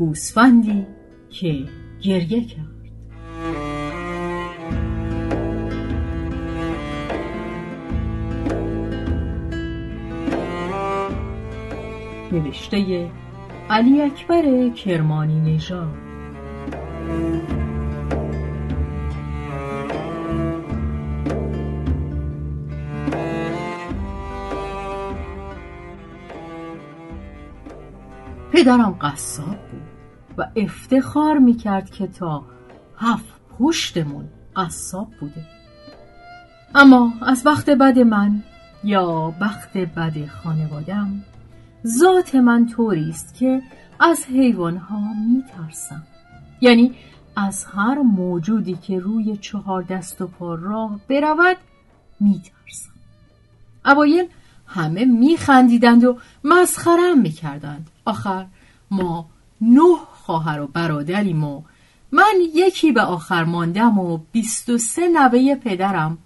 گوسفندی که گریه کرد. نوشته علی اکبر کرمانی نژاد. پدرم قصاب بود و افتخار می‌کرد که تا هفت پشتمون قصاب بوده. اما از وقت بد من یا بخت بد خانوادم ذات من طوری است که از حیوانها میترسم. یعنی از هر موجودی که روی چهار دست و پا راه برود میترسم. اوایل همه میخندیدند و مسخرم می‌کردند. آخر ما نه خواهر و برادریم و من یکی به آخر ماندم و بیست و سه نوه پدرم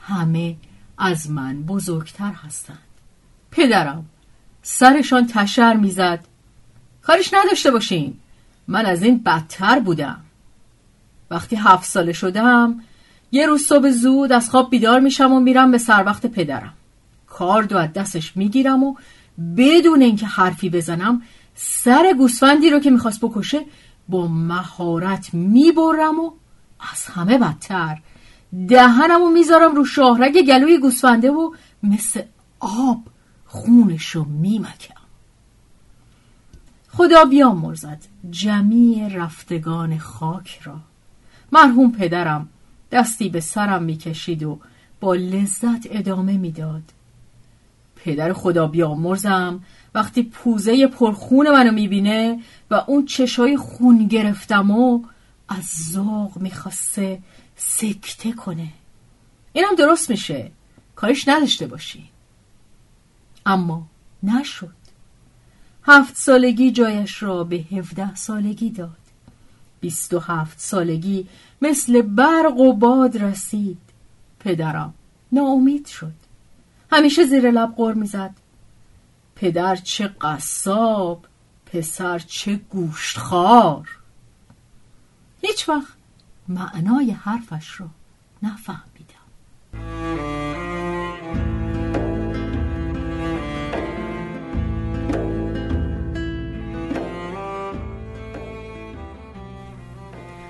همه از من بزرگتر هستند. پدرم سرشان تشر می‌زد. کارش نداشته باشین. من از این بدتر بودم. وقتی هفت ساله شدم یه روز صبح زود از خواب بیدار میشم و میرم به سر وقت پدرم. کارد و از دستش می‌گیرم و بدون اینکه حرفی بزنم سر گوسفندی رو که می‌خواست بکشه با مهارت می‌برم و از همه بدتر. دهنم و می‌ذارم رو شاهرگ گلوی گوسفنده و مثل آب خونش رو میمکم. خدا بیامرزد جمیع رفتگان خاک را. مرحوم پدرم دستی به سرم می‌کشید و با لذت ادامه می‌داد. پدر خدا بیامرزم وقتی پوزه پرخون منو می‌بینه و اون چشای خون گرفتم و از ذوق می‌خواسته سکته کنه. اینم درست میشه. کارش نداشته باشی. اما نشد. هفت سالگی جایش را به هفده سالگی داد. بیست و هفت سالگی مثل برق و باد رسید. پدرم ناامید شد. همیشه زیر لب غر می‌زد. پدر چه قصاب پسر چه گوشتخوار. هیچ وقت معنای حرفش را نفهمیدم.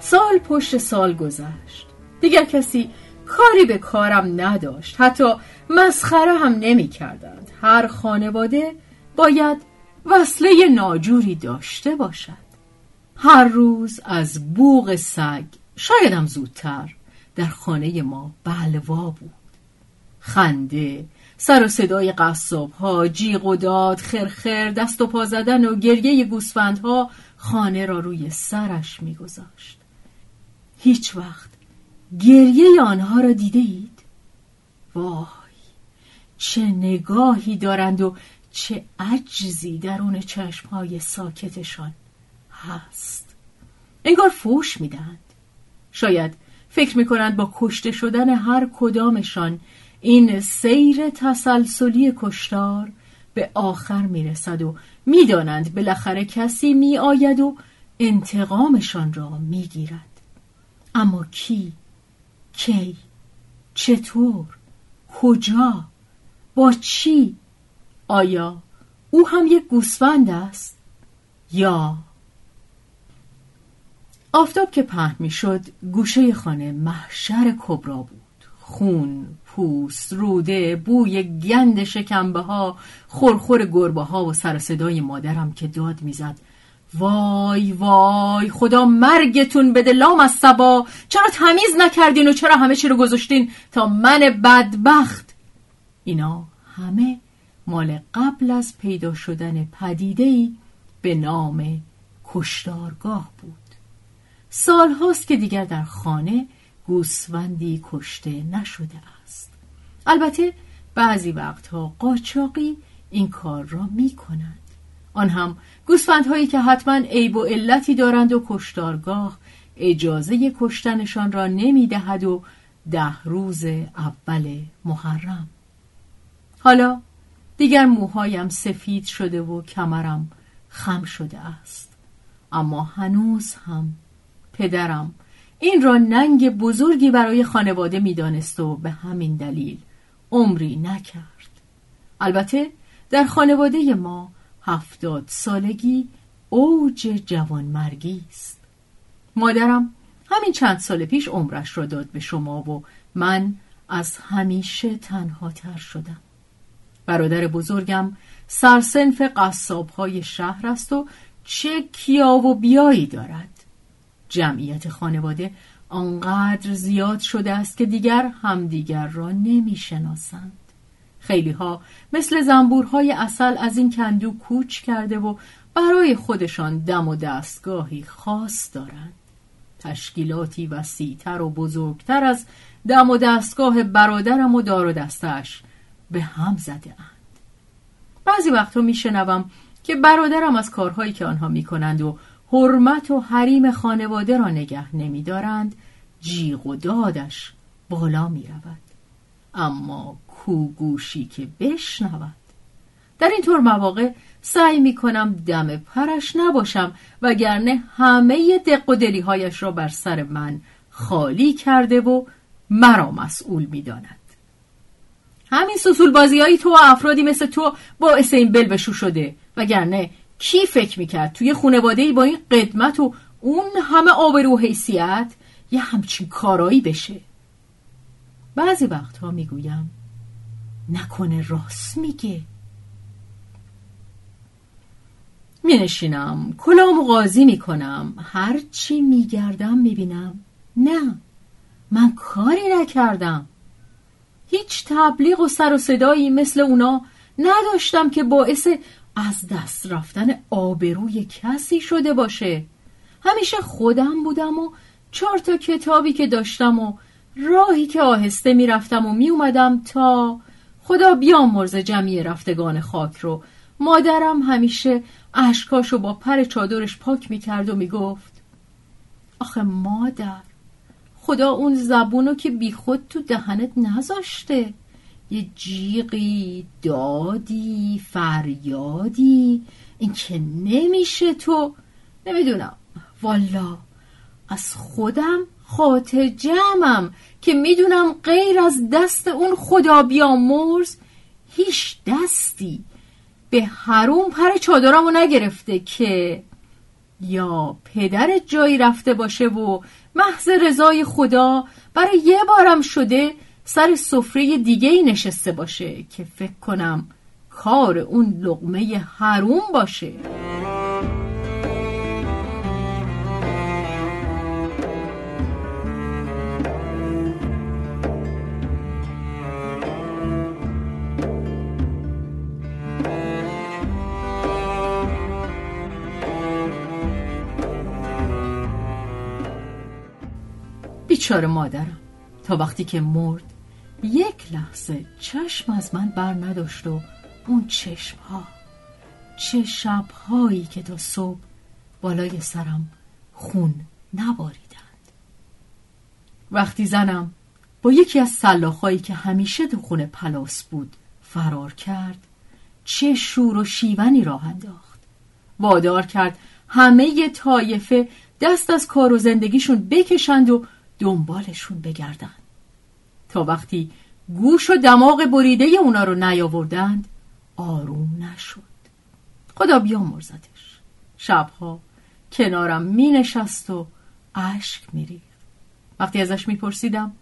سال پشت سال گذشت. دیگر کسی کاری به کارم نداشت. حتی مسخره هم نمی کردند هر خانواده باید وصله ناجوری داشته باشد. هر روز از بوغ سگ شایدم زودتر در خانه ما بلوا بود. خنده سر و صدای قصاب ها جیغ و داد خرخر دست و پا زدن و گریه گوسفندها خانه را روی سرش میگذاشت. هیچ وقت گریه آنها را دیده اید؟ وای چه نگاهی دارند و چه عجزی درون چشمهای ساکتشان هست. انگار فوش می‌دهند. شاید فکر می‌کنند با کشته شدن هر کدامشان این سیر تسلسلی کشتار به آخر می‌رسد و می‌دانند بالاخره کسی میآید و انتقامشان را می‌گیرد. اما کی؟ کی؟ چطور؟ کجا؟ با چی؟ آیا او هم یک گوسفند است؟ یا؟ آفتاب که پهن می‌شد گوشه خانه محشر کبرا بود. خون پوست روده بوی گند شکمبه ها خورخور گربه ها و سر صدای مادرم که داد می‌زد. وای وای خدا مرگتون بده لام از سبا چرا تمیز نکردین و چرا همه چی رو گذاشتین تا من بدبخت؟ اینا همه مال قبل از پیدا شدن پدیدهی به نام کشتارگاه بود. سال هاست که دیگر در خانه گوسفندی کشته نشده است. البته بعضی وقتها قاچاقی این کار را می کنند آن هم گوسفندهایی که حتما عیب و علتی دارند و کشتارگاه اجازه کشتنشان را نمی دهد و ده روز اول محرم. حالا دیگر موهایم سفید شده و کمرم خم شده است. اما هنوز هم پدرم این را ننگ بزرگی برای خانواده می‌دانست و به همین دلیل عمری نکرد. البته در خانواده ما هفتاد سالگی اوج جوانمرگی است. مادرم همین چند سال پیش عمرش را داد به شما و من از همیشه تنها تر شدم. برادر بزرگم سرسنف قصاب های شهر است و چه کیا و بیایی دارد جمعیت خانواده آنقدر زیاد شده است که دیگر همدیگر را نمی شناسند. خیلی ها مثل زنبورهای اصل از این کندو کوچ کرده و برای خودشان دم و دستگاهی خاص دارند. تشکیلاتی وسیعتر و بزرگتر از دم و دستگاه برادرم و دار و دستش به هم زده اند. بعضی وقتا میشنوم که برادرم از کارهایی که آنها می‌کنند و حرمت و حریم خانواده را نگه نمیدارند جیغ و دادش بالا می رود. اما کوگوشی که بشنود در این طور مواقع سعی می کنم دم پرش نباشم وگرنه همه دق و دلیهایش را بر سر من خالی کرده و مرا مسئول می داند. همین سسول بازی تو و افرادی مثل تو باعث این بل بشو شده. وگرنه کی فکر می‌کرد توی خانواده با این قدمت و اون همه آبرو و حیثیت یه همچین کارایی بشه؟ بعضی وقتها می‌گویم نکنه راست میگه. می نشینم کلام قاضی می کنم هرچی می گردم می بینم نه من کاری نکردم. هیچ تبلیغ و سر و صدایی مثل اونا نداشتم که باعث از دست رفتن آبروی کسی شده باشه. همیشه خودم بودم و چهار تا کتابی که داشتم و راهی که آهسته می‌رفتم و میومدم تا خدا بیامرز جمعی رفتگان خاک رو. مادرم همیشه اشکاشو با پر چادرش پاک می‌کرد و می‌گفت آخه مادر خدا اون زبونو که بیخود تو دهنت نذاشته. یه جیغی دادی فریادی. این که نمیشه تو. نمی‌دونم. والا. از خودم خاطر جمعم که می‌دونم غیر از دست اون خدا بیامرز هیچ دستی. به حروم پر چادرمو نگرفته که یا پدر جایی رفته باشه و محض رضای خدا برای یه بارم شده سر سفره دیگه ای نشسته باشه که فکر کنم کار اون لقمه حروم باشه. بیچاره مادرم. تا وقتی که مرد یک لحظه چشم از من بر نداشت و اون چشم ها چه شبهایی که تا صبح بالای سرم خون نباریدند. وقتی زنم با یکی از سلاخایی که همیشه تو خونه پلاس بود فرار کرد چه شور و شیونی راه انداخت. وادار کرد همه طایفه دست از کار و زندگیشون بکشند و دنبالشون بگردند تا وقتی گوش و دماغ بریده اونا رو نیاوردند آروم نشد. خدا بیامرزدش. شبها کنارم می نشست و اشک می ریخت وقتی ازش می پرسیدم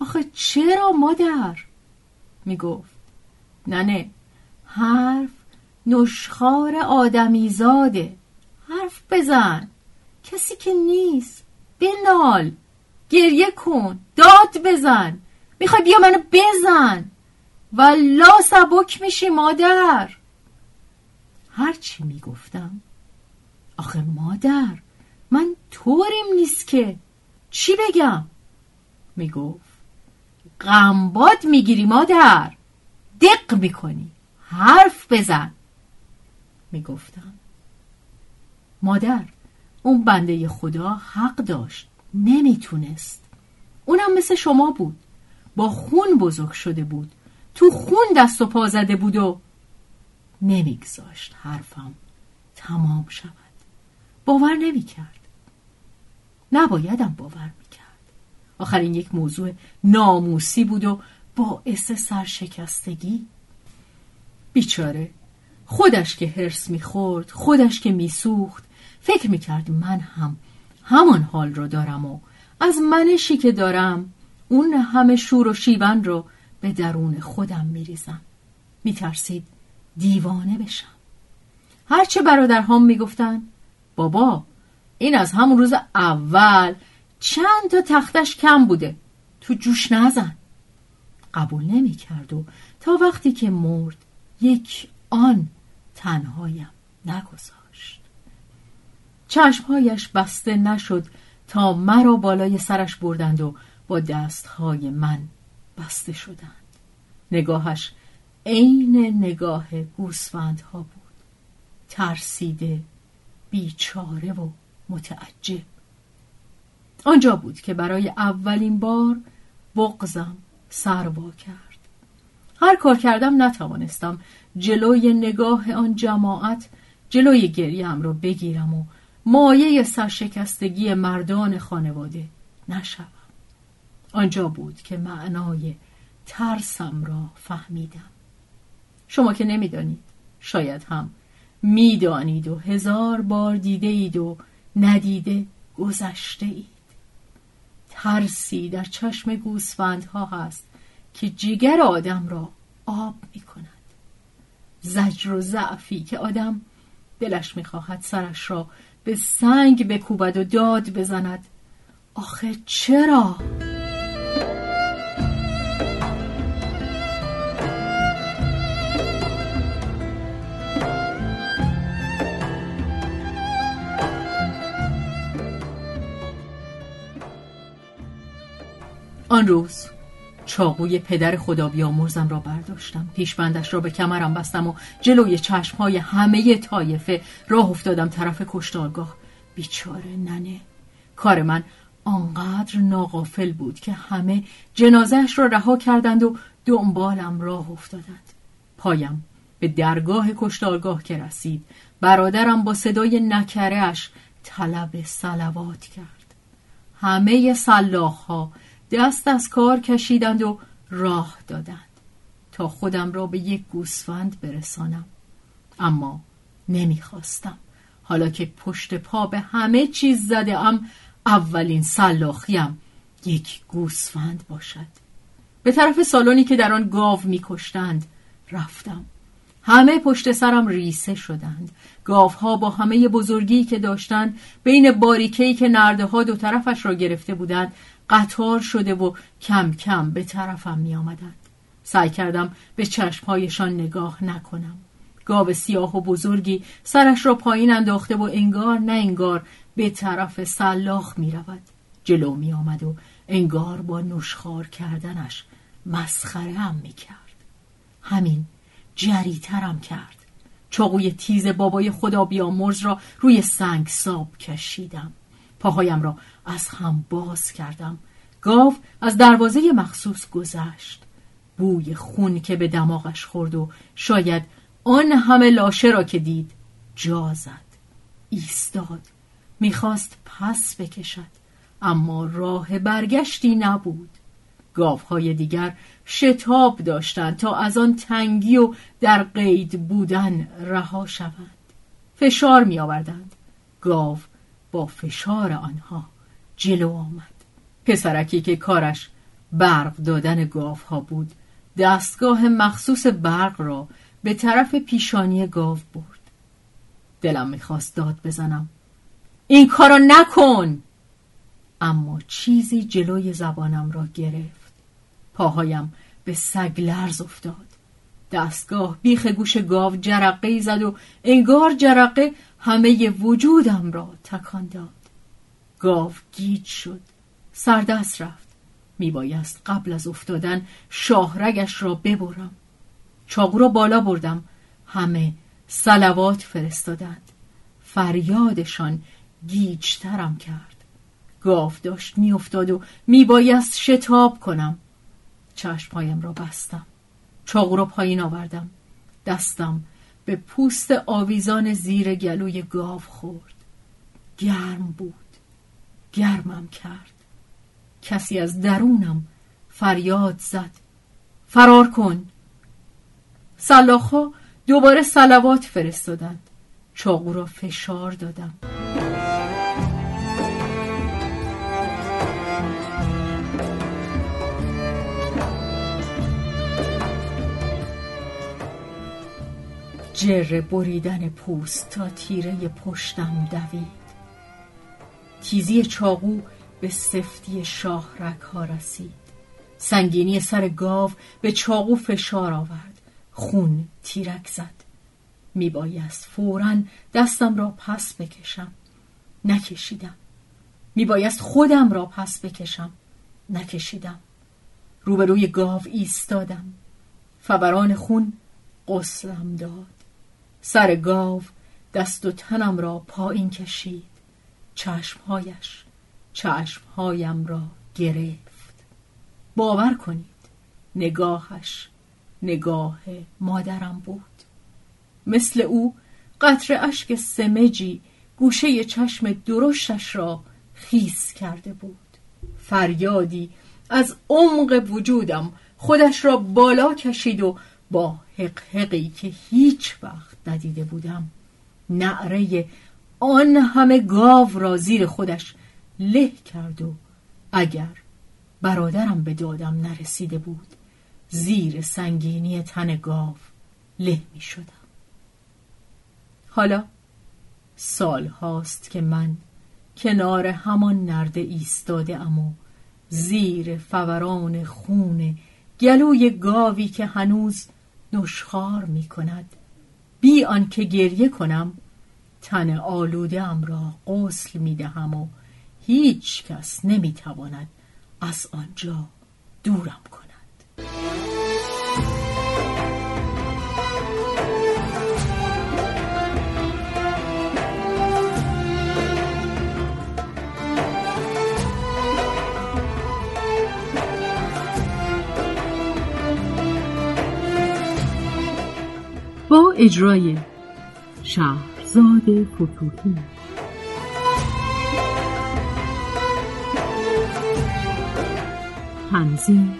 آخه چرا مادر؟ می گفت ننه حرف نشخار آدمی زاده حرف بزن. کسی که نیست. بنال گریه کن داد بزن. می‌خوای بیا منو بزن. لا سبک میشی مادر. هرچی می‌گفتم. آخه مادر من طوریم نیست که. چی بگم؟ می‌گفت غمباد می‌گیری مادر. دق می‌کنی. حرف بزن. می‌گفتم. مادر اون بنده خدا حق داشت. نمی‌تونست. اونم مثل شما بود. با خون بزرگ شده بود. تو خون دست و پا زده بود و نمیگذاشت حرفم تمام شود. باور نمی کرد. نبایدم باور می کرد. آخر این یک موضوع ناموسی بود و باعث سرشکستگی. بیچاره. خودش که هرس می‌خورد خودش که میسوخت فکر می‌کرد من هم همان حال رو دارم و از منشی که دارم اون همه شور و شیون رو به درون خودم میریزم. میترسید دیوانه بشم. هرچه برادرهام می‌گفتن بابا این از همون روز اول چند تا تختش کم بوده. تو جوش نزن. قبول نمی‌کرد و تا وقتی که مرد یک آن تنهایم نگذاشت. چشمهایش بسته نشد تا مرا بالای سرش بردند و با دستهای من بسته شدند. نگاهش عین نگاه گوسفندها بود. ترسیده بیچاره و متعجب. آنجا بود که برای اولین بار بغزم سروا کرد. هر کار کردم نتوانستم جلوی نگاه آن جماعت جلوی گریم را بگیرم و مایه سرشکستگی مردان خانواده نشوم. آنجا بود که معنای ترسم را فهمیدم. شما که نمی‌دانید شاید هم می‌دانید و هزار بار دیده اید و ندیده گذشته اید ترسی در چشم گوسفندها هست که جگر آدم را آب می کند زجر و ضعفی که آدم دلش می‌خواهد سرش را به سنگ بکوبد و داد بزند آخه چرا؟ آن روز چاقوی پدر خدا بیامرزم را برداشتم. پیشبندش را به کمرم بستم و جلوی چشمهای همه طایفه راه افتادم طرف کشتارگاه. بیچاره ننه. کار من آنقدر ناغافل بود که همه جنازهش را رها کردند و دنبالم راه افتادند. پایم به درگاه کشتارگاه که رسید برادرم با صدای نکرهش طلب سلوات کرد. همه سلاخ ها دست از کار کشیدند و راه دادند تا خودم را به یک گوسفند برسانم. اما نمی‌خواستم. حالا که پشت پا به همه چیز زده ام اولین سلاخیم یک گوسفند باشد. به طرف سالونی که در آن گاو میکشتند رفتم. همه پشت سرم ریسه شدند. گاوها با همه بزرگی که داشتند بین باریکهی که نرده ها دو طرفش را گرفته بودند قطار شده و کم کم به طرفم می آمدند. سعی کردم به چشمهایشان نگاه نکنم. گاو سیاه و بزرگی سرش را پایین انداخته و انگار نه انگار به طرف سلاخ می رود. جلو می آمد و انگار با نشخار کردنش مسخره هم می کرد. همین جریترم کرد. چاقوی تیز بابای خدا بیامرز را روی سنگ ساب کشیدم. پاهایم را از هم باز کردم. گاو از دروازه مخصوص گذشت. بوی خون که به دماغش خورد و شاید آن همه لاشه را که دید جا زد. ایستاد. می‌خواست پس بکشد اما راه برگشتی نبود. گاوهای دیگر شتاب داشتند تا از آن تنگی و در قید بودن رها شوند. فشار می آوردند گاو با فشار آنها جلو آمد. پسرکی که کارش برق دادن گاف ها بود دستگاه مخصوص برق را به طرف پیشانی گاو برد. دلم می‌خواست داد بزنم. این کارو نکن! اما چیزی جلوی زبانم را گرفت. پاهایم به سگ لرز افتاد. دستگاه. بیخ گوش گاو جرقه زد و انگار جرقه همه وجودم را تکان داد. گاو گیج شد. سردست رفت. میبایست قبل از افتادن شاهرگش را ببرم. چاقو را بالا بردم. همه سلوات فرستادند. فریادشان گیجترم کرد. گاو داشت میافتاد و میبایست شتاب کنم. چشمهایم را بستم. چاقو را پایین آوردم. دستم به پوست آویزان زیر گلوی گاو خورد. گرم بود. گرمم کرد. کسی از درونم فریاد زد. فرار کن. سلاخا دوباره سلوات فرستادند. چاقو را فشار دادم. جر بریدن پوست تا تیره پشتم دوید. تیزی چاقو به سفتی شاهرک ها رسید. سنگینی سر گاو به چاقو فشار آورد. خون تیرک زد. میبایست فورا دستم را پس بکشم. نکشیدم. میبایست خودم را پس بکشم. نکشیدم. روبروی گاو ایستادم. فوران خون قسلم داد. سر گاو دست و تنم را پایین کشید. چشمهایش چشمهایم را گرفت. باور کنید نگاهش نگاه مادرم بود. مثل او قطر اشک سمجی گوشه چشم درشتش را خیس کرده بود. فریادی از عمق وجودم خودش را بالا کشید و با حقحقی که هیچ وقت ندیده بودم. نعره آن همه گاو را زیر خودش له کرد و اگر برادرم به دادم نرسیده بود زیر سنگینی تن گاو له می شدم. حالا سال هاست که من کنار همان نرده ایستاده اما زیر فوران خون گلوی گاوی که هنوز نشخار می کند بی آنکه گریه کنم تن آلوده ام را غسل می دهم و هیچ کس نمی تواند از آنجا دورم کند. با اجرای شهرزاد فتوحی. تنظیم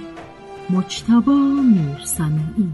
مجتبا میرسمی